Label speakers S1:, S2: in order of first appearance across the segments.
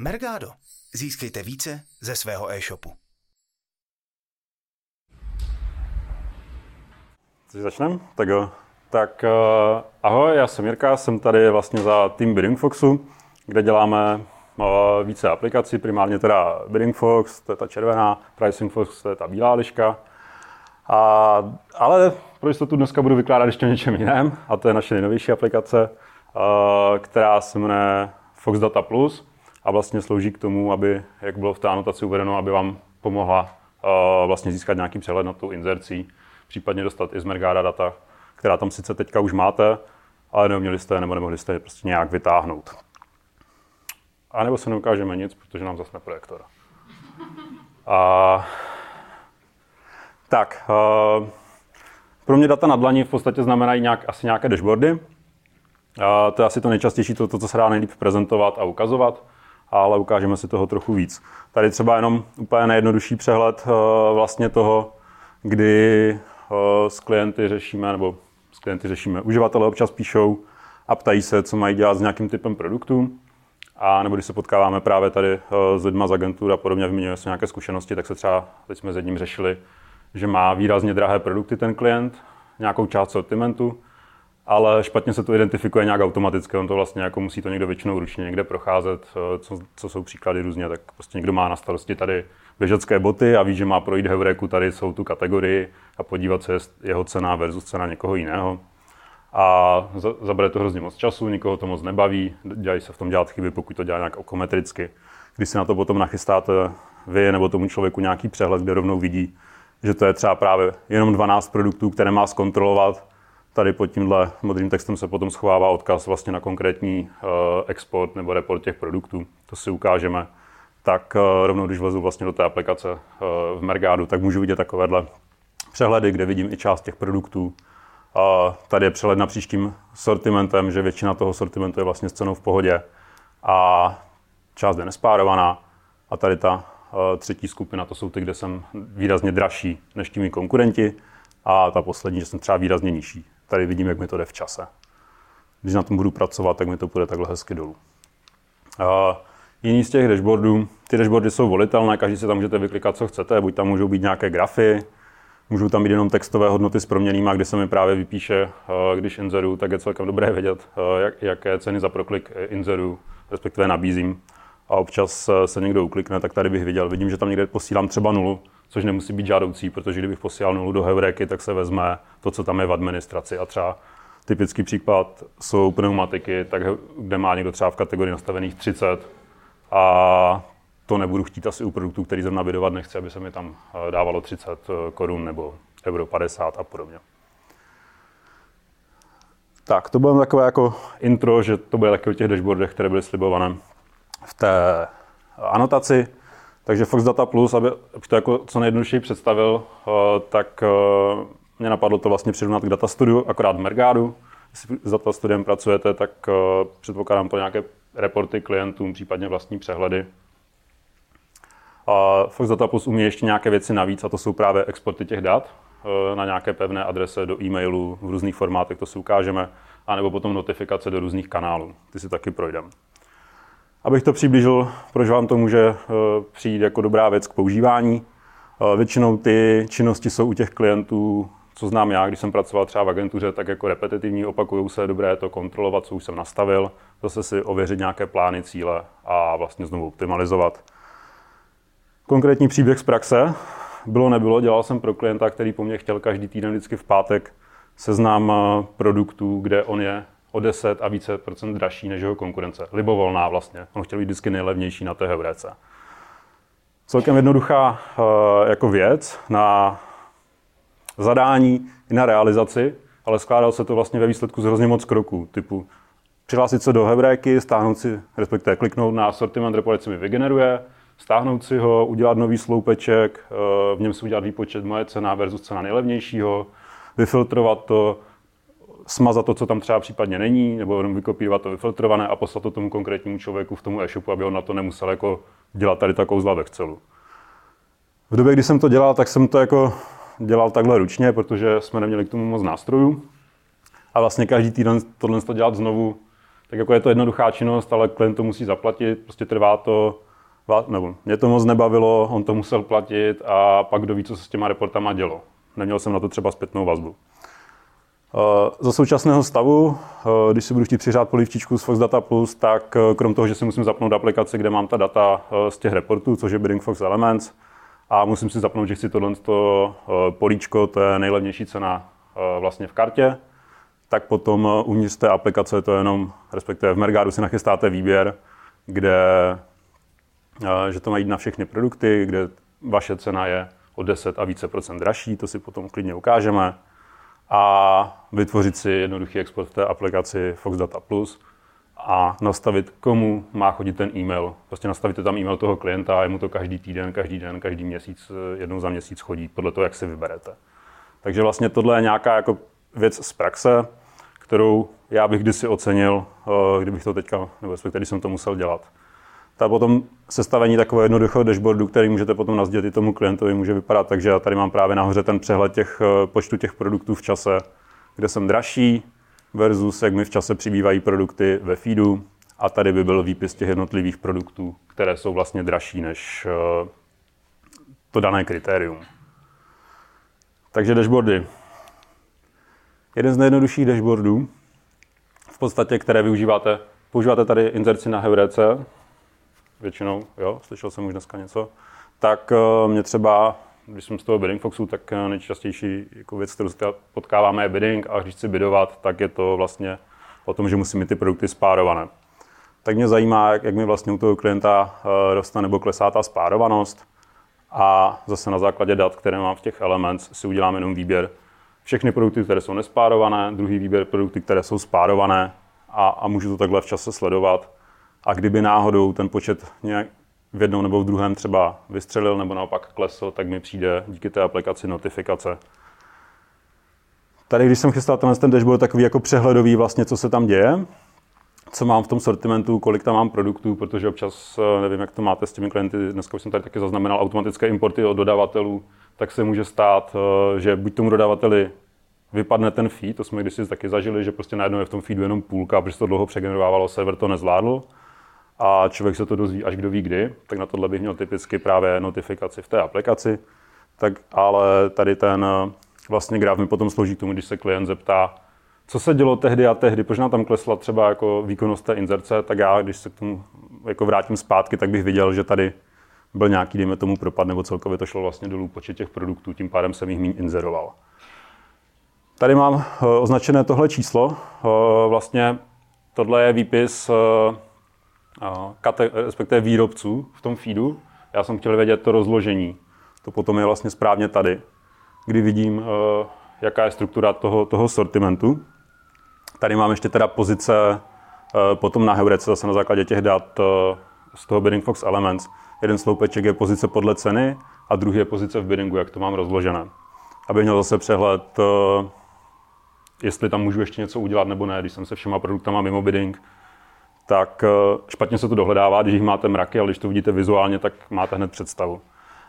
S1: Mergado. Získejte více ze svého e-shopu.
S2: Takže začneme? Tak jo. Tak uh, ahoj, já jsem Jirka, jsem tady vlastně za tým Foxu, kde děláme uh, více aplikací, primárně teda Fox, to je ta červená, Pricing Fox, to je ta bílá liška. A, ale pro jistotu dneska budu vykládat ještě něčem jiném, a to je naše nejnovější aplikace, uh, která se jmenuje Fox Data Plus a vlastně slouží k tomu, aby, jak bylo v té anotaci uvedeno, aby vám pomohla uh, vlastně získat nějaký přehled nad tou inzercí, případně dostat i z Mergada data, která tam sice teďka už máte, ale neuměli jste nebo nemohli jste je prostě nějak vytáhnout. A nebo se neukážeme nic, protože nám zasne projektor. A, tak, uh, pro mě data na dlaní v podstatě znamenají nějak, asi nějaké dashboardy. Uh, to je asi to nejčastější, to, to, co se dá nejlíp prezentovat a ukazovat ale ukážeme si toho trochu víc. Tady třeba jenom úplně nejjednodušší přehled uh, vlastně toho, kdy uh, s klienty řešíme, nebo s klienty řešíme, uživatelé občas píšou a ptají se, co mají dělat s nějakým typem produktů. A nebo když se potkáváme právě tady uh, s lidma z agentur a podobně, vyměňujeme se nějaké zkušenosti, tak se třeba, teď jsme s jedním řešili, že má výrazně drahé produkty ten klient, nějakou část sortimentu, ale špatně se to identifikuje nějak automaticky. On to vlastně jako musí to někdo většinou ručně někde procházet, eh, co, co jsou příklady různě, tak prostě někdo má na starosti tady běžecké boty a ví, že má projít heureku, tady jsou tu kategorii a podívat se jeho cena versus cena někoho jiného. A zabere to hrozně moc času, nikoho to moc nebaví, dělají se v tom dělat chyby, pokud to dělá nějak okometricky. Když si na to potom nachystáte vy nebo tomu člověku nějaký přehled, kde rovnou vidí, že to je třeba právě jenom 12 produktů, které má zkontrolovat, Tady pod tímhle modrým textem se potom schovává odkaz vlastně na konkrétní uh, export nebo report těch produktů. To si ukážeme. Tak uh, rovnou, když vlezu vlastně do té aplikace uh, v Mergádu, tak můžu vidět takovéhle přehledy, kde vidím i část těch produktů. Uh, tady je přehled na příštím sortimentem, že většina toho sortimentu je vlastně s cenou v pohodě a část je nespárovaná. A tady ta třetí skupina, to jsou ty, kde jsem výrazně dražší než tí konkurenti a ta poslední, že jsem třeba výrazně nižší tady vidím, jak mi to jde v čase. Když na tom budu pracovat, tak mi to půjde takhle hezky dolů. Uh, jiný z těch dashboardů, ty dashboardy jsou volitelné, každý si tam můžete vyklikat, co chcete, buď tam můžou být nějaké grafy, můžou tam být jenom textové hodnoty s proměnýma, kde se mi právě vypíše, uh, když inzeru, tak je celkem dobré vědět, uh, jak, jaké ceny za proklik inzeru, respektive nabízím. A občas se někdo uklikne, tak tady bych viděl, vidím, že tam někde posílám třeba nulu, což nemusí být žádoucí, protože kdybych posílal nulu do Heureky, tak se vezme to, co tam je v administraci. A třeba typický příklad jsou pneumatiky, tak kde má někdo třeba v kategorii nastavených 30 a to nebudu chtít asi u produktů, který zrovna bydovat nechci, aby se mi tam eh, dávalo 30 eh, korun nebo euro 50 a podobně. Tak, to bylo takové jako intro, že to bude taky o těch dashboardech, které byly slibované v té anotaci. Takže Fox Data Plus, aby, to jako co nejjednodušeji představil, eh, tak mě napadlo to vlastně přirovnat k Data Studio, akorát v Mergádu. Jestli s Data Studiem pracujete, tak eh, předpokládám to nějaké reporty klientům, případně vlastní přehledy. A Fox Data Plus umí ještě nějaké věci navíc, a to jsou právě exporty těch dat na nějaké pevné adrese do e-mailu v různých formátech, to si ukážeme, anebo potom notifikace do různých kanálů. Ty si taky projdeme. Abych to přiblížil, proč vám to může eh, přijít jako dobrá věc k používání. Eh, většinou ty činnosti jsou u těch klientů, co znám já, když jsem pracoval třeba v agentuře, tak jako repetitivní, opakují se, dobré to kontrolovat, co už jsem nastavil, zase si ověřit nějaké plány, cíle a vlastně znovu optimalizovat. Konkrétní příběh z praxe. Bylo, nebylo, dělal jsem pro klienta, který po mně chtěl každý týden vždycky v pátek seznam eh, produktů, kde on je o 10 a více procent dražší než jeho konkurence. Libovolná vlastně. On chtěl být vždycky nejlevnější na té heuréce. Celkem jednoduchá uh, jako věc na zadání i na realizaci, ale skládal se to vlastně ve výsledku z hrozně moc kroků, typu přihlásit se do heuréky, stáhnout si, respektive kliknout na sortiment report, mi vygeneruje, stáhnout si ho, udělat nový sloupeček, uh, v něm si udělat výpočet moje cena versus cena nejlevnějšího, vyfiltrovat to, smazat to, co tam třeba případně není, nebo jenom vykopírovat to vyfiltrované a poslat to tomu konkrétnímu člověku v tomu e-shopu, aby on na to nemusel jako dělat tady ta kouzla ve. V době, kdy jsem to dělal, tak jsem to jako dělal takhle ručně, protože jsme neměli k tomu moc nástrojů. A vlastně každý týden tohle to dělat znovu tak jako je to jednoduchá činnost, ale klient to musí zaplatit, prostě trvá to, nebo mě to moc nebavilo, on to musel platit a pak kdo ví, co se s těma reportama dělo. Neměl jsem na to třeba zpětnou vazbu. Eh, za současného stavu, eh, když si budu chtít přiřát polivčičku z Fox Data Plus, tak eh, krom toho, že si musím zapnout aplikaci, kde mám ta data z těch reportů, což je Bidding Fox Elements, a musím si zapnout, že chci tohle to políčko, to je nejlevnější cena vlastně v kartě, tak potom uvnitř té aplikace to je jenom, respektive v Mergádu si nachystáte výběr, kde že to mají na všechny produkty, kde vaše cena je o 10 a více procent dražší, to si potom klidně ukážeme. A vytvořit si jednoduchý export v té aplikaci Fox Data Plus a nastavit, komu má chodit ten e-mail. Prostě nastavíte tam e-mail toho klienta a mu to každý týden, každý den, každý měsíc, jednou za měsíc chodí, podle toho, jak si vyberete. Takže vlastně tohle je nějaká jako věc z praxe, kterou já bych kdysi ocenil, eh, kdybych to teďka, nebo respektive, když jsem to musel dělat ta potom sestavení takového jednoduchého dashboardu, který můžete potom nazdělit i tomu klientovi, může vypadat tak, že já tady mám právě nahoře ten přehled těch eh, počtu těch produktů v čase, kde jsem dražší versus jak mi v čase přibývají produkty ve feedu a tady by byl výpis těch jednotlivých produktů, které jsou vlastně dražší než eh, to dané kritérium. Takže dashboardy. Jeden z nejjednodušších dashboardů, v podstatě, které využíváte, používáte tady inzerci na Heurece, většinou, jo, slyšel jsem už dneska něco, tak uh, mě třeba, když jsem z toho bidding foxu, tak uh, nejčastější jako věc, kterou potkáváme, je bidding. A když chci bidovat, tak je to vlastně o tom, že musím mít ty produkty spárované. Tak mě zajímá, jak, jak mi vlastně u toho klienta uh, roste nebo klesá ta spárovanost. A zase na základě dat, které mám v těch Elements, si udělám jenom výběr všechny produkty, které jsou nespárované, druhý výběr produkty, které jsou spárované. A, a můžu to takhle v čase sledovat. A kdyby náhodou ten počet nějak v jednom nebo v druhém třeba vystřelil nebo naopak klesl, tak mi přijde díky té aplikaci notifikace. Tady, když jsem chystal tenhle ten dashboard, takový jako přehledový vlastně, co se tam děje, co mám v tom sortimentu, kolik tam mám produktů, protože občas, eh, nevím, jak to máte s těmi klienty, dneska už jsem tady taky zaznamenal automatické importy od dodavatelů, tak se může stát, eh, že buď tomu dodavateli vypadne ten feed, to jsme kdysi taky zažili, že prostě najednou je v tom feedu jenom půlka, protože to dlouho přegenerovávalo, server to nezvládl, a člověk se to dozví až kdo ví kdy, tak na tohle bych měl typicky právě notifikaci v té aplikaci. Tak, ale tady ten vlastně graf mi potom slouží k tomu, když se klient zeptá, co se dělo tehdy a tehdy, proč nám tam klesla třeba jako výkonnost té inzerce, tak já, když se k tomu jako vrátím zpátky, tak bych viděl, že tady byl nějaký, dejme tomu, propad, nebo celkově to šlo vlastně dolů počet těch produktů, tím pádem jsem jich méně inzeroval. Tady mám eh, označené tohle číslo. Eh, vlastně tohle je výpis eh, kate, respektive výrobců v tom feedu. Já jsem chtěl vědět to rozložení. To potom je vlastně správně tady, kdy vidím, eh, jaká je struktura toho, toho sortimentu. Tady mám ještě teda pozice eh, potom na Heurece, zase na základě těch dat eh, z toho Bidding Fox Elements. Jeden sloupeček je pozice podle ceny a druhý je pozice v biddingu, jak to mám rozložené. Aby měl zase přehled, jestli tam můžu ještě něco udělat nebo ne, když jsem se všema produktama mimo bidding, tak eh, špatně se to dohledává, když jich máte mraky, ale když to vidíte vizuálně, tak máte hned představu.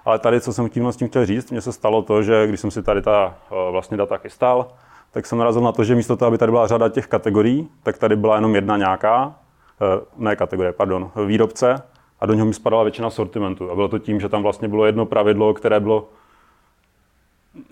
S2: Ale tady, co jsem tím s tím chtěl říct, mně se stalo to, že když jsem si tady ta eh, vlastně data chystal, tak jsem narazil na to, že místo toho, aby tady byla řada těch kategorií, tak tady byla jenom jedna nějaká, eh, ne kategorie, pardon, výrobce a do něho mi spadala většina sortimentu. A bylo to tím, že tam vlastně bylo jedno pravidlo, které bylo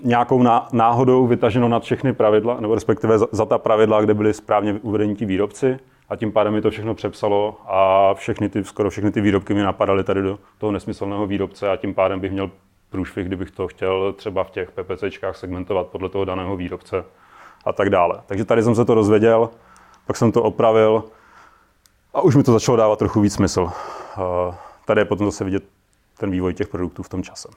S2: nějakou náhodou vytaženo nad všechny pravidla, nebo respektive za ta pravidla, kde byly správně uvedení ti výrobci a tím pádem mi to všechno přepsalo a všechny ty, skoro všechny ty výrobky mi napadaly tady do toho nesmyslného výrobce a tím pádem bych měl průšvih, kdybych to chtěl třeba v těch PPCčkách segmentovat podle toho daného výrobce a tak dále. Takže tady jsem se to dozvěděl, pak jsem to opravil a už mi to začalo dávat trochu víc smysl. Tady je potom zase vidět ten vývoj těch produktů v tom čase.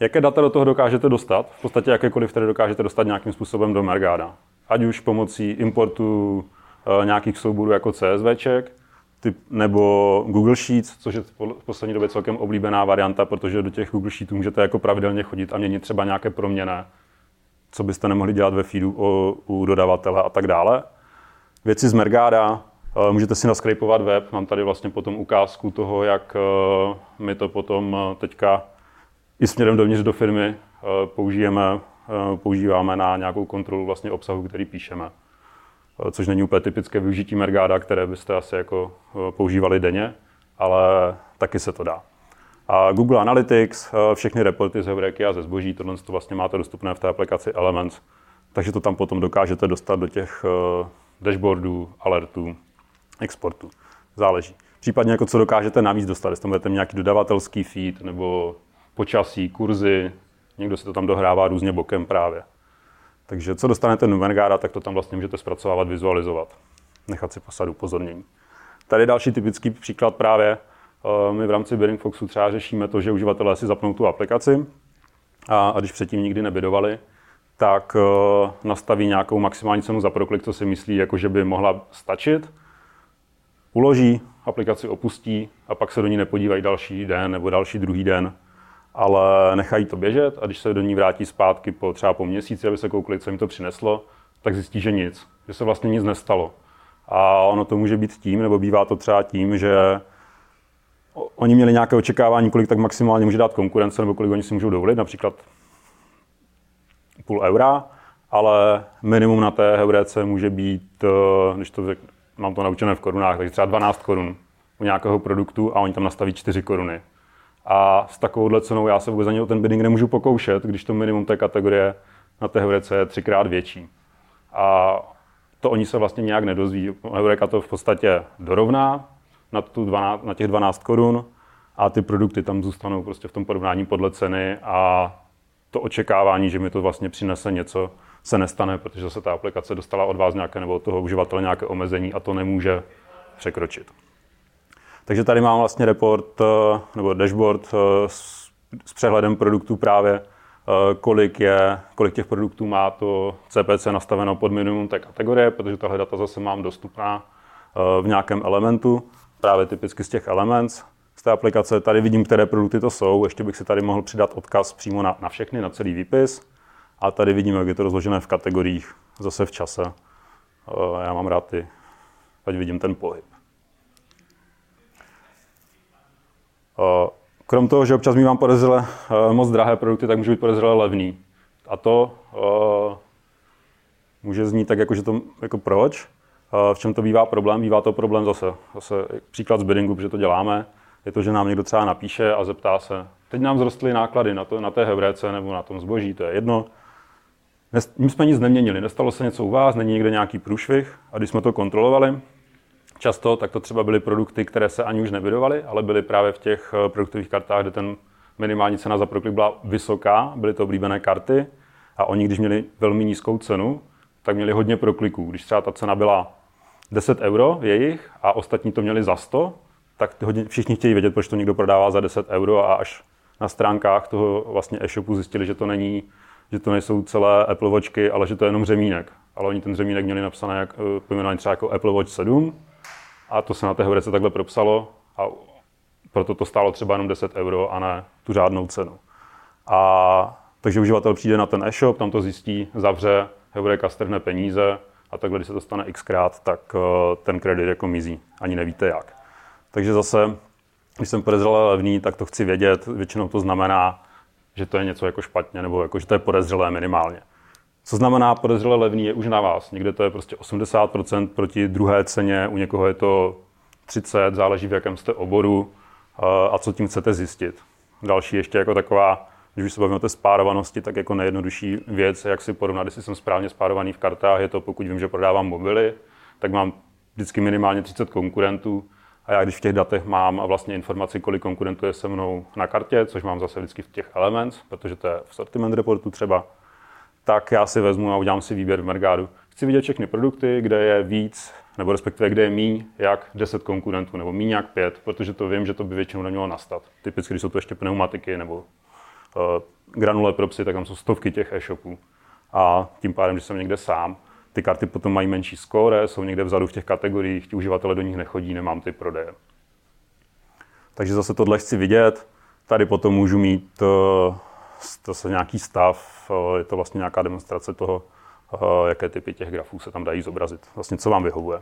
S2: Jaké data do toho dokážete dostat? V podstatě jakékoliv tady dokážete dostat nějakým způsobem do Mergáda. Ať už pomocí importu nějakých souborů jako CSVček, typ, nebo Google Sheets, což je v poslední době celkem oblíbená varianta, protože do těch Google Sheetů můžete jako pravidelně chodit a měnit třeba nějaké proměny, co byste nemohli dělat ve feedu o, u dodavatele a tak dále. Věci z Mergáda, eh, můžete si naskrejpovat web, mám tady vlastně potom ukázku toho, jak eh, my to potom teďka i směrem dovnitř do firmy použijeme, používáme na nějakou kontrolu vlastně obsahu, který píšeme. Což není úplně typické využití Mergáda, které byste asi jako používali denně, ale taky se to dá. A Google Analytics, všechny reporty z Heureky a ze zboží, tohle to vlastně máte dostupné v té aplikaci Elements, takže to tam potom dokážete dostat do těch dashboardů, alertů, exportu. Záleží. Případně jako co dokážete navíc dostat, jestli tam budete nějaký dodavatelský feed nebo počasí, kurzy, někdo si to tam dohrává různě bokem právě. Takže co dostanete Numergára, tak to tam vlastně můžete zpracovávat, vizualizovat, nechat si posadu upozornění. Tady další typický příklad právě. Eh, my v rámci Bidding Foxu třeba řešíme to, že uživatelé si zapnou tu aplikaci a, a když předtím nikdy nebydovali, tak uh, nastaví nějakou maximální cenu za proklik, co si myslí, jako že by mohla stačit. Uloží, aplikaci opustí a pak se do ní nepodívají další den nebo další druhý den, ale nechají to běžet a když se do ní vrátí zpátky po třeba po měsíci, aby se koukli, co jim to přineslo, tak zjistí, že nic, že se vlastně nic nestalo. A ono to může být tím, nebo bývá to třeba tím, že oni měli nějaké očekávání, kolik tak maximálně může dát konkurence, nebo kolik oni si můžou dovolit, například půl eura, ale minimum na té heuréce může být, eh, když to řek, mám to naučené v korunách, takže třeba 12 korun u nějakého produktu a oni tam nastaví 4 koruny. A s takovouhle cenou já se vůbec ani o ten bidding nemůžu pokoušet, když to minimum té kategorie na té heurece je třikrát větší. A to oni se vlastně nějak nedozví. Heureka to v podstatě dorovná na, tu 12, na těch 12 korun a ty produkty tam zůstanou prostě v tom porovnání podle ceny a to očekávání, že mi to vlastně přinese něco, se nestane, protože zase ta aplikace dostala od vás nějaké nebo od toho uživatele nějaké omezení a to nemůže překročit. Takže tady mám vlastně report eh, nebo dashboard eh, s, s přehledem produktů právě, eh, kolik, je, kolik těch produktů má to CPC nastaveno pod minimum té kategorie, protože tahle data zase mám dostupná v nějakém elementu, právě typicky z těch elements z té aplikace. Tady vidím, které produkty to jsou. Ještě bych si tady mohl přidat odkaz přímo na, na všechny, na celý výpis. A tady vidíme, jak je to rozložené v kategoriích, zase v čase. Já mám rád ty, ať vidím ten pohyb. Krom toho, že občas mývám podezřele moc drahé produkty, tak může být podezřele levný. A to může znít tak, jako, že to, jako proč. V čem to bývá problém? Bývá to problém zase, zase příklad z biddingu, protože to děláme, je to, že nám někdo třeba napíše a zeptá se, teď nám zrostly náklady na, to, na té heuréce nebo na tom zboží, to je jedno. My jsme nic neměnili, nestalo se něco u vás, není někde nějaký průšvih a když jsme to kontrolovali, často, tak to třeba byly produkty, které se ani už nevydovaly, ale byly právě v těch eh, produktových kartách, kde ten minimální cena za proklik byla vysoká, byly to oblíbené karty a oni, když měli velmi nízkou cenu, tak měli hodně prokliků. Když třeba ta cena byla 10 euro jejich a ostatní to měli za 100, tak hodně, všichni chtějí vědět, proč to někdo prodává za 10 euro a až na stránkách toho vlastně e-shopu zjistili, že to není, že to nejsou celé Apple Watchky, ale že to je jenom řemínek. Ale oni ten řemínek měli napsané jak, eh, pojmenovaný třeba jako Apple Watch 7 a to se na té horece takhle propsalo a proto to stálo třeba jenom 10 euro a ne tu řádnou cenu. A takže uživatel přijde na ten e-shop, tam to zjistí, zavře, Heureka strhne peníze a takhle, když se to stane xkrát, tak eh, ten kredit jako mizí. Ani nevíte jak. Takže zase, když jsem podezřelé levný, tak to chci vědět. Většinou to znamená, že to je něco jako špatně, nebo jako, že to je podezřelé minimálně. Co znamená podezřelé levný, je už na vás. Někde to je prostě 80% proti druhé ceně, u někoho je to 30, záleží v jakém jste oboru a co tím chcete zjistit. Další ještě jako taková, když už se bavíme o té spárovanosti, tak jako nejjednodušší věc, jak si porovnat, jestli jsem správně spárovaný v kartách, je to, pokud vím, že prodávám mobily, tak mám vždycky minimálně 30 konkurentů a já když v těch datech mám a vlastně informaci, kolik konkurentů je se mnou na kartě, což mám zase vždycky v těch elements, protože to je v sortiment reportu třeba, tak já si vezmu a udělám si výběr v Mergádu. Chci vidět všechny produkty, kde je víc, nebo respektive kde je míň jak 10 konkurentů, nebo míň jak 5, protože to vím, že to by většinou nemělo nastat. Typicky, když jsou to ještě pneumatiky nebo uh, granule pro psy, tak tam jsou stovky těch e-shopů. A tím pádem, že jsem někde sám, ty karty potom mají menší score, jsou někde vzadu v těch kategoriích, ti uživatelé do nich nechodí, nemám ty prodeje. Takže zase tohle chci vidět. Tady potom můžu mít uh, zase nějaký stav, uh, je to vlastně nějaká demonstrace toho, uh, jaké typy těch grafů se tam dají zobrazit. Vlastně co vám vyhovuje.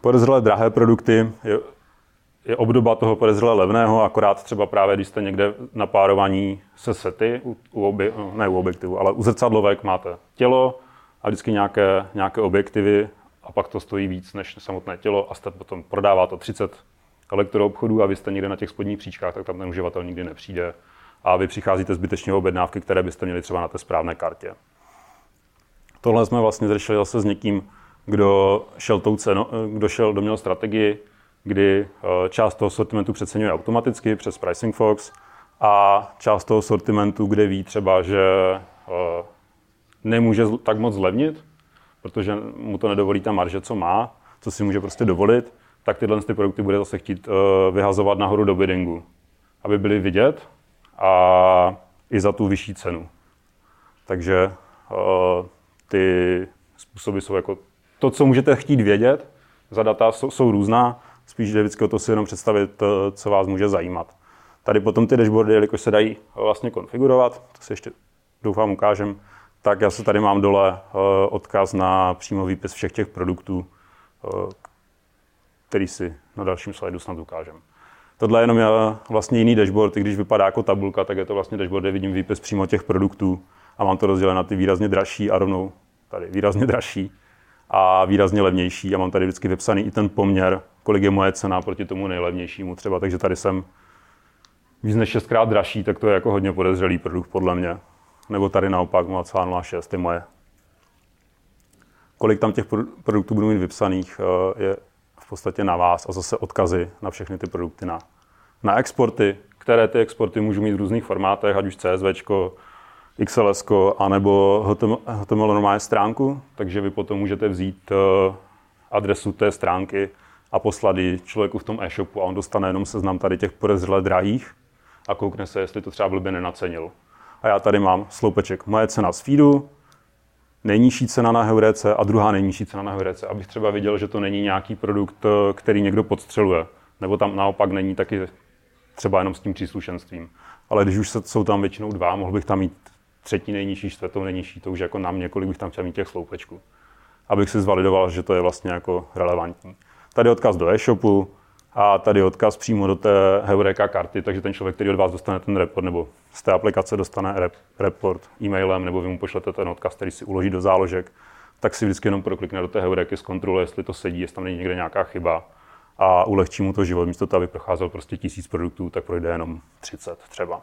S2: Podezřelé drahé produkty je, je obdoba toho podezřelé levného, akorát třeba právě, když jste někde na párování se sety, u, u obje, ne u objektivu, ale u zrcadlovek máte tělo, a vždycky nějaké, nějaké objektivy a pak to stojí víc než samotné tělo a jste potom prodává to 30 elektroobchodů a vy jste někde na těch spodních příčkách, tak tam ten uživatel nikdy nepřijde a vy přicházíte zbytečně objednávky, které byste měli třeba na té správné kartě. Tohle jsme vlastně řešili zase s někým, kdo šel tou cenu, kdo šel, kdo měl strategii, kdy eh, část toho sortimentu přeceňuje automaticky přes Pricing Fox a část toho sortimentu, kde ví třeba, že eh, nemůže tak moc zlevnit, protože mu to nedovolí ta marže, co má, co si může prostě dovolit, tak tyhle ty produkty bude zase chtít eh, vyhazovat nahoru do biddingu, aby byly vidět a i za tu vyšší cenu. Takže ty způsoby jsou jako to, co můžete chtít vědět, za data jsou, jsou různá, spíš jde vždycky o to si jenom představit, eh, co vás může zajímat. Tady potom ty dashboardy, jelikož se dají eh, vlastně konfigurovat, to si ještě doufám ukážem, tak já se tady mám dole eh, odkaz na přímo výpis všech těch produktů, který si na dalším slajdu snad ukážem. Tohle je jenom vlastně jiný dashboard, i když vypadá jako tabulka, tak je to vlastně dashboard, kde vidím výpis přímo těch produktů a mám to rozdělené na ty výrazně dražší a rovnou tady výrazně dražší a výrazně levnější a mám tady vždycky vypsaný i ten poměr, kolik je moje cena proti tomu nejlevnějšímu třeba, takže tady jsem víc než šestkrát dražší, tak to je jako hodně podezřelý produkt podle mě. Nebo tady naopak 0,06 je moje. Kolik tam těch produktů budu mít vypsaných, eh, je v podstatě na vás a zase odkazy na všechny ty produkty na, na exporty, které ty exporty můžu mít v různých formátech, ať už CSV, XLS, anebo HTML normální stránku, takže vy potom můžete vzít eh, adresu té stránky a poslat ji člověku v tom e-shopu a on dostane jenom seznam tady těch podezřele drahých a koukne se, jestli to třeba blbě nenacenil. A já tady mám sloupeček. Moje cena z feedu, nejnižší cena na Heurece a druhá nejnižší cena na Heurece, abych třeba viděl, že to není nějaký produkt, eh, který někdo podstřeluje. Nebo tam naopak není taky třeba jenom s tím příslušenstvím. Ale když už jsou tam většinou dva, mohl bych tam mít třetí nejnižší, čtvrtou nejnižší, to už jako na mě, kolik bych tam chtěl mít těch sloupečků. Abych si zvalidoval, že to je vlastně jako relevantní. Tady odkaz do e-shopu a tady odkaz přímo do té Heureka karty, takže ten člověk, který od vás dostane ten report nebo z té aplikace dostane rep, report e-mailem nebo vy mu pošlete ten odkaz, který si uloží do záložek, tak si vždycky jenom proklikne do té Heureky, zkontroluje, jestli to sedí, jestli tam není někde nějaká chyba a ulehčí mu to život. Místo toho, aby procházel prostě tisíc produktů, tak projde jenom 30 třeba.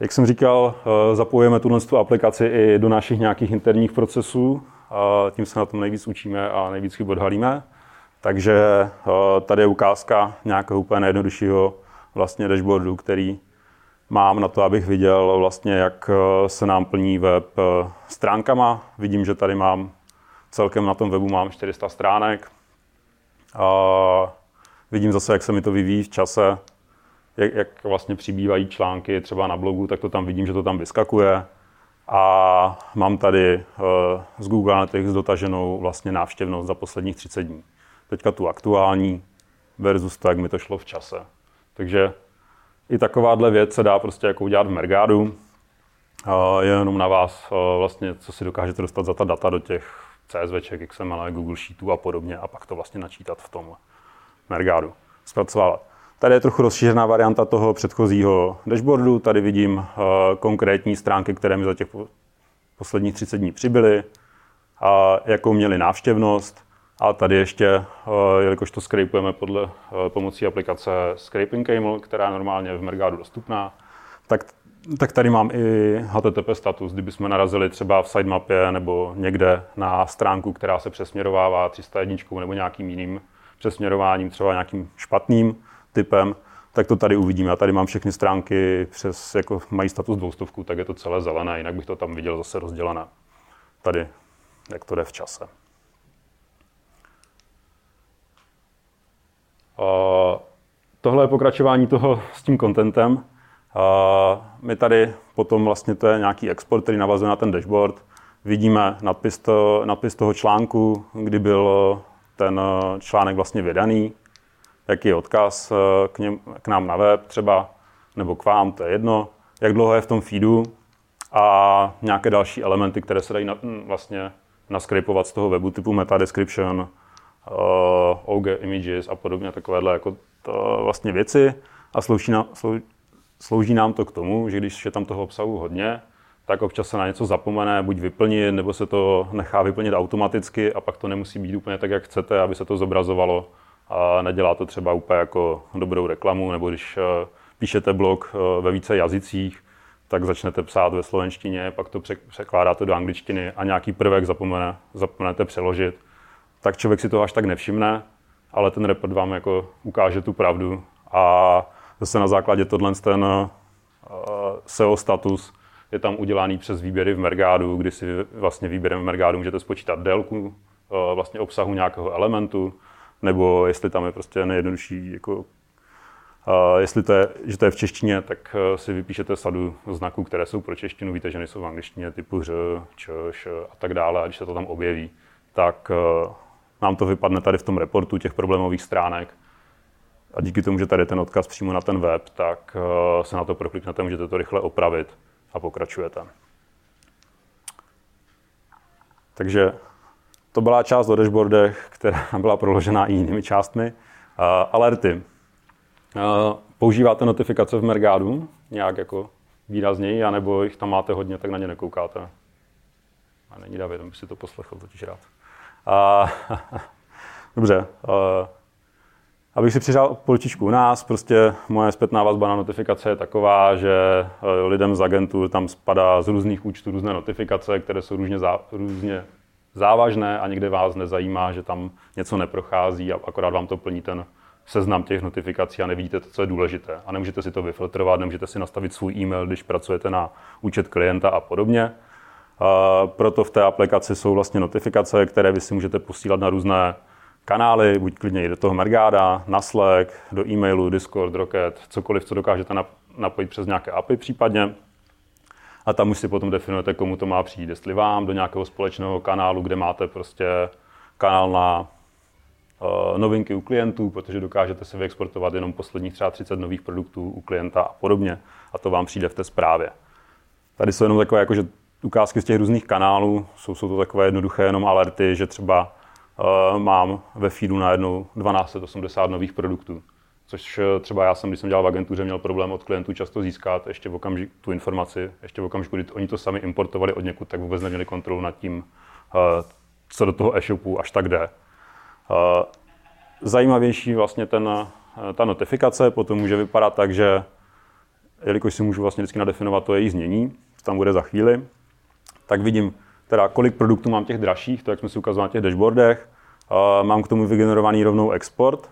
S2: Jak jsem říkal, eh, zapojujeme tuhle aplikaci i do našich nějakých interních procesů. Tím se na tom nejvíc učíme a nejvíc chyb odhalíme. Takže eh, tady je ukázka nějakého úplně nejjednoduššího vlastně dashboardu, který mám na to, abych viděl vlastně, jak eh, se nám plní web stránkama. Vidím, že tady mám celkem na tom webu mám 400 stránek. A vidím zase, jak se mi to vyvíjí v čase jak, jak vlastně přibývají články třeba na blogu, tak to tam vidím, že to tam vyskakuje. A mám tady uh, z Google Analytics dotaženou vlastně návštěvnost za posledních 30 dní. Teďka tu aktuální versus to, jak mi to šlo v čase. Takže i takováhle věc se dá prostě jako udělat v Mergádu. Je jenom na vás uh, vlastně, co si dokážete dostat za ta data do těch CSV, XML, Google Sheetů a podobně a pak to vlastně načítat v tom Mergádu. Zpracovávat. Tady je trochu rozšířená varianta toho předchozího dashboardu. Tady vidím uh, konkrétní stránky, které mi za těch posledních 30 dní přibyly, a jakou měli návštěvnost. A tady ještě, uh, jelikož to scrapujeme podle uh, pomocí aplikace Scraping Camel, která je normálně v Mergádu dostupná, tak, tak tady mám i HTTP status. Kdybychom narazili třeba v sitemapě nebo někde na stránku, která se přesměrovává 301 nebo nějakým jiným přesměrováním, třeba nějakým špatným, typem, tak to tady uvidíme. Já tady mám všechny stránky přes, jako mají status dvoustovku, tak je to celé zelené, jinak bych to tam viděl zase rozdělené. Tady, jak to jde v čase. A tohle je pokračování toho s tím contentem. A my tady potom vlastně to je nějaký export, který navazuje na ten dashboard. Vidíme nadpis, to, nadpis toho článku, kdy byl ten článek vlastně vydaný, jaký je odkaz eh, k, něm, k nám na web třeba, nebo k vám, to je jedno, jak dlouho je v tom feedu? A nějaké další elementy, které se dají na, hm, vlastně naskripovat z toho webu typu meta description, uh, OG images a podobně, takovéhle jako to vlastně věci. A slouží nám, slou, slouží nám to k tomu, že když je tam toho obsahu hodně, tak občas se na něco zapomene, buď vyplnit, nebo se to nechá vyplnit automaticky a pak to nemusí být úplně tak, jak chcete, aby se to zobrazovalo. A nedělá to třeba úplně jako dobrou reklamu, nebo když eh, píšete blog eh, ve více jazycích, tak začnete psát ve slovenštině, pak to překládáte do angličtiny a nějaký prvek zapomene, zapomenete přeložit, tak člověk si to až tak nevšimne, ale ten report vám jako ukáže tu pravdu. A zase na základě tohle ten uh, SEO status je tam udělaný přes výběry v Mergádu, kdy si vlastně výběrem v Mergádu můžete spočítat délku vlastně obsahu nějakého elementu, nebo jestli tam je prostě nejjednodušší jako Uh, jestli to je, že to je v češtině, tak uh, si vypíšete sadu znaků, které jsou pro češtinu. Víte, že nejsou v angličtině typu ř, č, š a tak dále. A když se to tam objeví, tak uh, nám to vypadne tady v tom reportu těch problémových stránek. A díky tomu, že tady je ten odkaz přímo na ten web, tak se na to prokliknete, můžete to rychle opravit a pokračujete. Takže to byla část o dashboardech, která byla proložená i jinými částmi. Alerty. Používáte notifikace v Mergádu nějak jako výrazněji, anebo jich tam máte hodně, tak na ně nekoukáte? A není David, by si to poslechl totiž rád. A, dobře. A, abych si přidal poličičku u nás, prostě moje zpětná vazba na notifikace je taková, že lidem z agentur tam spadá z různých účtů různé notifikace, které jsou různě, zá, různě závažné a někde vás nezajímá, že tam něco neprochází a akorát vám to plní ten seznam těch notifikací a nevidíte to, co je důležité. A nemůžete si to vyfiltrovat, nemůžete si nastavit svůj e-mail, když pracujete na účet klienta a podobně. Proto v té aplikaci jsou vlastně notifikace, které vy si můžete posílat na různé kanály, buď klidně i do toho Mergáda, na Slack, do e-mailu, Discord, Rocket, cokoliv, co dokážete napojit přes nějaké API případně. A tam už si potom definujete, komu to má přijít, jestli vám do nějakého společného kanálu, kde máte prostě kanál na uh, novinky u klientů, protože dokážete si vyexportovat jenom posledních třeba 30 nových produktů u klienta a podobně. A to vám přijde v té zprávě. Tady jsou jenom takové jakože ukázky z těch různých kanálů, jsou, jsou to takové jednoduché jenom alerty, že třeba uh, mám ve feedu najednou 1280 nových produktů. Což uh, třeba já jsem, když jsem dělal v agentuře, měl problém od klientů často získat ještě v okamžiku tu informaci, ještě v okamžiku, kdy oni to sami importovali od někud, tak vůbec neměli kontrolu nad tím, uh, co do toho e-shopu až tak jde. Zajímavější vlastně ten, ta notifikace potom může vypadat tak, že jelikož si můžu vlastně vždycky nadefinovat to její znění, tam bude za chvíli, tak vidím teda, kolik produktů mám těch dražších, to jak jsme si ukazovali na těch dashboardech. Mám k tomu vygenerovaný rovnou export,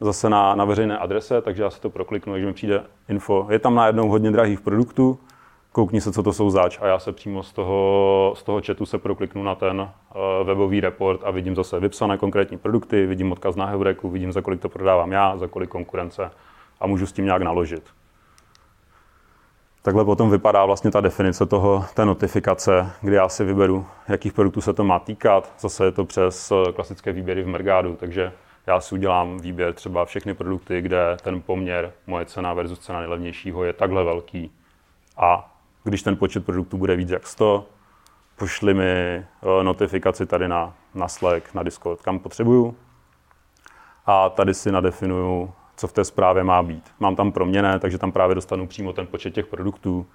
S2: zase na, na veřejné adrese, takže já si to prokliknu, takže mi přijde info. Je tam najednou hodně drahých produktů, koukni se, co to jsou zač a já se přímo z toho, z toho chatu se prokliknu na ten uh, webový report a vidím zase vypsané konkrétní produkty, vidím odkaz na Heureku, vidím, za kolik to prodávám já, za kolik konkurence a můžu s tím nějak naložit. Takhle potom vypadá vlastně ta definice toho, té notifikace, kdy já si vyberu, jakých produktů se to má týkat. Zase je to přes eh, klasické výběry v Mergádu, takže já si udělám výběr třeba všechny produkty, kde ten poměr moje cena versus cena nejlevnějšího je takhle velký a když ten počet produktů bude víc jak 100, pošli mi eh, notifikaci tady na, na Slack, na Discord, kam potřebuju. A tady si nadefinuju, co v té zprávě má být. Mám tam proměné, takže tam právě dostanu přímo ten počet těch produktů,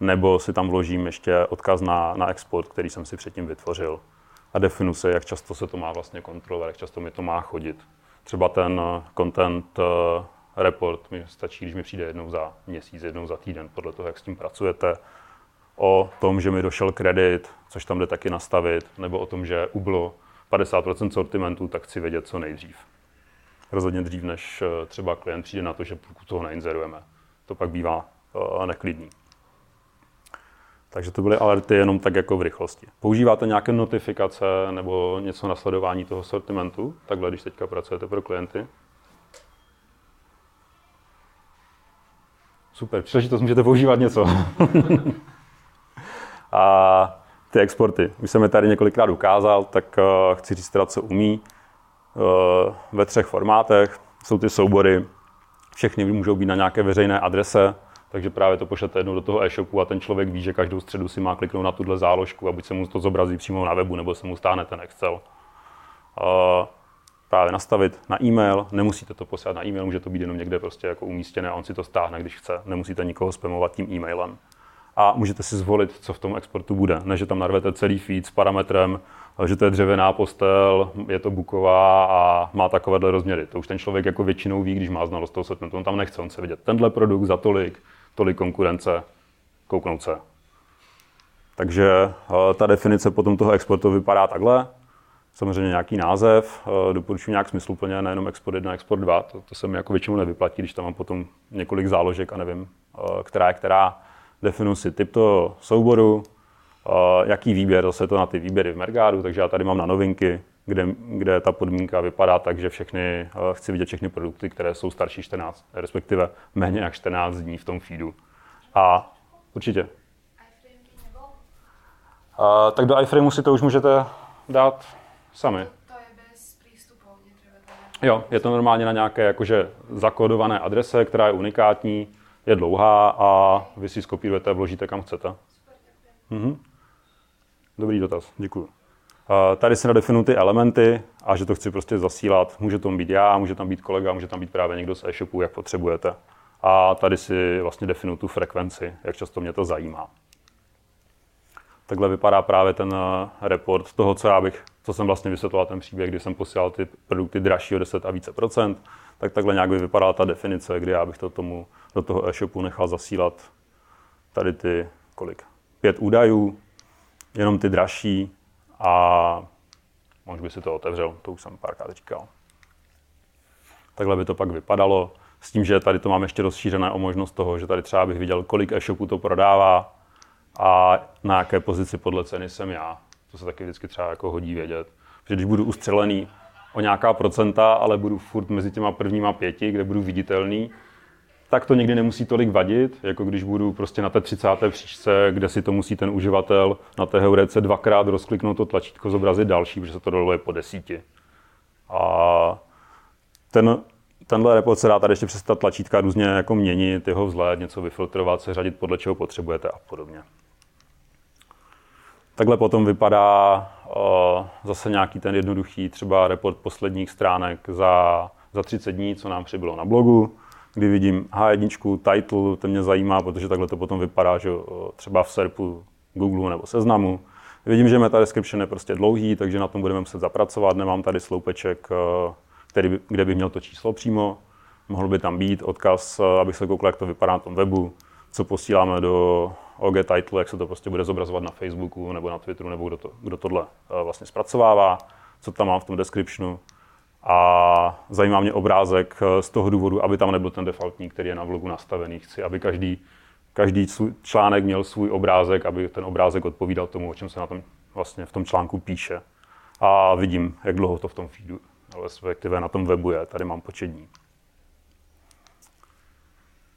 S2: nebo si tam vložím ještě odkaz na, na export, který jsem si předtím vytvořil. A definuji se, jak často se to má vlastně kontrolovat, jak často mi to má chodit. Třeba ten eh, content eh, report mi stačí, když mi přijde jednou za měsíc, jednou za týden, podle toho, jak s tím pracujete. O tom, že mi došel kredit, což tam jde taky nastavit, nebo o tom, že ublo 50% sortimentu, tak chci vědět co nejdřív. Rozhodně dřív, než eh, třeba klient přijde na to, že pokud toho neinzerujeme. To pak bývá neklidný. Takže to byly alerty jenom tak jako v rychlosti. Používáte nějaké notifikace nebo něco na sledování toho sortimentu, takhle, když teďka pracujete pro klienty? Super, příležitost můžete používat něco. a ty exporty, už jsem je tady několikrát ukázal, tak uh, chci říct teda, co umí. Uh, ve třech formátech jsou ty soubory, všechny můžou být na nějaké veřejné adrese, takže právě to pošlete jednou do toho e-shopu a ten člověk ví, že každou středu si má kliknout na tuhle záložku a buď se mu to zobrazí přímo na webu, nebo se mu stáhne ten Excel. Právě nastavit na e-mail, nemusíte to posílat na e-mail, může to být jenom někde prostě jako umístěné a on si to stáhne, když chce, nemusíte nikoho spamovat tím e-mailem. a můžete si zvolit, co v tom exportu bude. Ne, že tam narvete celý feed s parametrem, že to je dřevěná postel, je to buková a má takovéhle rozměry. To už ten člověk jako většinou ví, když má znalost toho segmentu. On tam nechce, on chce vidět tenhle produkt za tolik, tolik konkurence, kouknout se. Takže eh, ta definice potom toho exportu vypadá takhle. Samozřejmě nějaký název, eh, doporučuji nějak smysluplně, nejenom export 1, export 2, to, to se mi jako většinou nevyplatí, když tam mám potom několik záložek a nevím, eh, která je která. Definuji si typ toho souboru, jaký výběr, zase to na ty výběry v Mergádu, takže já tady mám na novinky, kde, kde ta podmínka vypadá tak, že všechny, chci vidět všechny produkty, které jsou starší 14, respektive méně jak 14 dní v tom feedu. A určitě. A, tak do iframeu si to už můžete dát sami.
S3: To je bez přístupu
S2: Jo, je to normálně na nějaké jakože zakódované adrese, která je unikátní, je dlouhá a vy si skopírujete a vložíte kam chcete. Mhm. Dobrý dotaz, děkuji. Tady si nadefinuji ty elementy a že to chci prostě zasílat. Může to být já, může tam být kolega, může tam být právě někdo z e-shopu, jak potřebujete. A tady si vlastně definuji tu frekvenci, jak často mě to zajímá. Takhle vypadá právě ten eh, report toho, co já bych, co jsem vlastně vysvětloval ten příběh, kdy jsem posílal ty produkty dražší o 10 a více procent, tak takhle nějak by vypadala ta definice, kdy já bych to tomu do toho e-shopu nechal zasílat tady ty, kolik, pět údajů, jenom ty dražší a možná by si to otevřel, to už jsem párkrát říkal. Takhle by to pak vypadalo, s tím, že tady to mám ještě rozšířené o možnost toho, že tady třeba bych viděl, kolik e-shopů to prodává a na jaké pozici podle ceny jsem já. To se taky vždycky třeba jako hodí vědět. Protože když budu ustřelený o nějaká procenta, ale budu furt mezi těma prvníma pěti, kde budu viditelný, tak to někdy nemusí tolik vadit, jako když budu prostě na té 30. příčce, kde si to musí ten uživatel na té heurece dvakrát rozkliknout to tlačítko, zobrazit další, protože se to doluje po desíti. A ten, tenhle report se dá tady ještě přes ta tlačítka různě jako měnit, jeho vzhled, něco vyfiltrovat, seřadit podle čeho potřebujete a podobně. Takhle potom vypadá uh, zase nějaký ten jednoduchý třeba report posledních stránek za, za 30 dní, co nám přibylo na blogu kdy vidím H1, title, to mě zajímá, protože takhle to potom vypadá, že třeba v SERPu, Google nebo Seznamu. Vidím, že meta description je prostě dlouhý, takže na tom budeme muset zapracovat. Nemám tady sloupeček, který, kde bych měl to číslo přímo. Mohl by tam být odkaz, abych se koukal, jak to vypadá na tom webu, co posíláme do OG title, jak se to prostě bude zobrazovat na Facebooku nebo na Twitteru, nebo kdo, to, kdo tohle vlastně zpracovává, co tam mám v tom descriptionu a zajímá mě obrázek eh, z toho důvodu, aby tam nebyl ten defaultní, který je na vlogu nastavený. Chci, aby každý, každý článek měl svůj obrázek, aby ten obrázek odpovídal tomu, o čem se na tom, vlastně v tom článku píše. A vidím, jak dlouho to v tom feedu, respektive na tom webu je. Tady mám počet dní.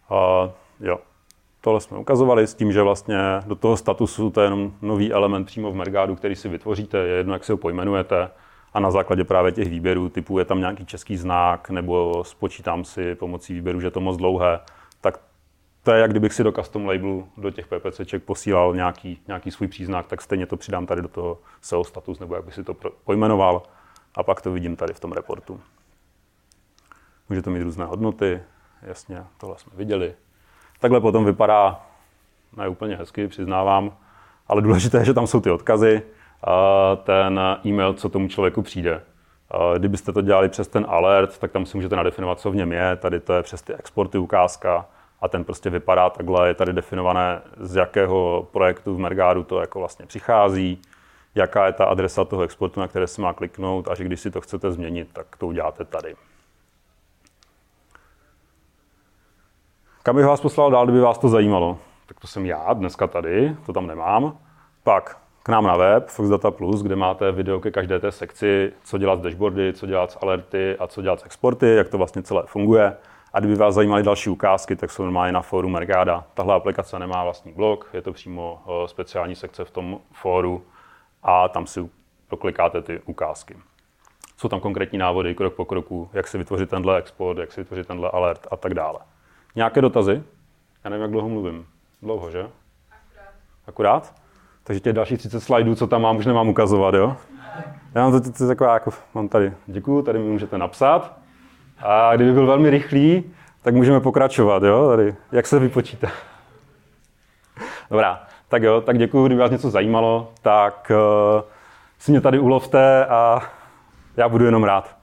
S2: A, jo. Tohle jsme ukazovali s tím, že vlastně do toho statusu to je jenom nový element přímo v Mergádu, který si vytvoříte. Je jedno, jak si ho pojmenujete a na základě právě těch výběrů, typu je tam nějaký český znak, nebo spočítám si pomocí výběru, že je to moc dlouhé, tak to je, jak kdybych si do custom labelu, do těch PPCček posílal nějaký, nějaký svůj příznak, tak stejně to přidám tady do toho SEO status, nebo jak bych si to pojmenoval, a pak to vidím tady v tom reportu. Může to mít různé hodnoty, jasně, tohle jsme viděli. Takhle potom vypadá, ne úplně hezky, přiznávám, ale důležité je, že tam jsou ty odkazy, ten e-mail, co tomu člověku přijde. Kdybyste to dělali přes ten alert, tak tam si můžete nadefinovat, co v něm je. Tady to je přes ty exporty ukázka a ten prostě vypadá takhle. Je tady definované, z jakého projektu v Mergádu to jako vlastně přichází, jaká je ta adresa toho exportu, na které se má kliknout a že když si to chcete změnit, tak to uděláte tady. Kam bych vás poslal dál, kdyby vás to zajímalo? Tak to jsem já dneska tady, to tam nemám. Pak k nám na web Fox Data Plus, kde máte video ke každé té sekci, co dělat s dashboardy, co dělat s alerty a co dělat s exporty, jak to vlastně celé funguje. A kdyby vás zajímaly další ukázky, tak jsou normálně na fóru Mergada. Tahle aplikace nemá vlastní blog, je to přímo eh, speciální sekce v tom fóru a tam si proklikáte ty ukázky. Jsou tam konkrétní návody krok po kroku, jak si vytvořit tenhle export, jak si vytvořit tenhle alert a tak dále. Nějaké dotazy? Já nevím, jak dlouho mluvím. Dlouho, že? Akurát. Akurát? Takže těch dalších 30 slajdů, co tam mám, už nemám ukazovat, jo? Já mám to, to, to taková, jako, mám tady, děkuju, tady mi můžete napsat. A kdyby byl velmi rychlý, tak můžeme pokračovat, jo? Tady, jak se vypočítá. Dobrá, tak jo, tak děkuji, kdyby vás něco zajímalo, tak uh, si mě tady ulovte a já budu jenom rád.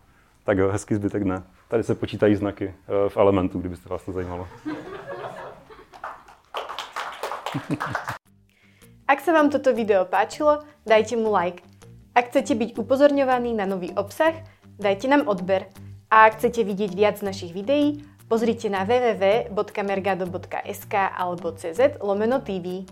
S2: Tak jo, hezký zbytek dne. Tady se počítají znaky uh, v elementu, kdybyste vás to zajímalo.
S3: Ak sa vám toto video páčilo, dajte mu like. Ak chcete byť upozorňovaní na nový obsah, dajte nám odber. A ak chcete vidieť viac našich videí, pozrite na www.mergado.sk alebo cz lomeno TV.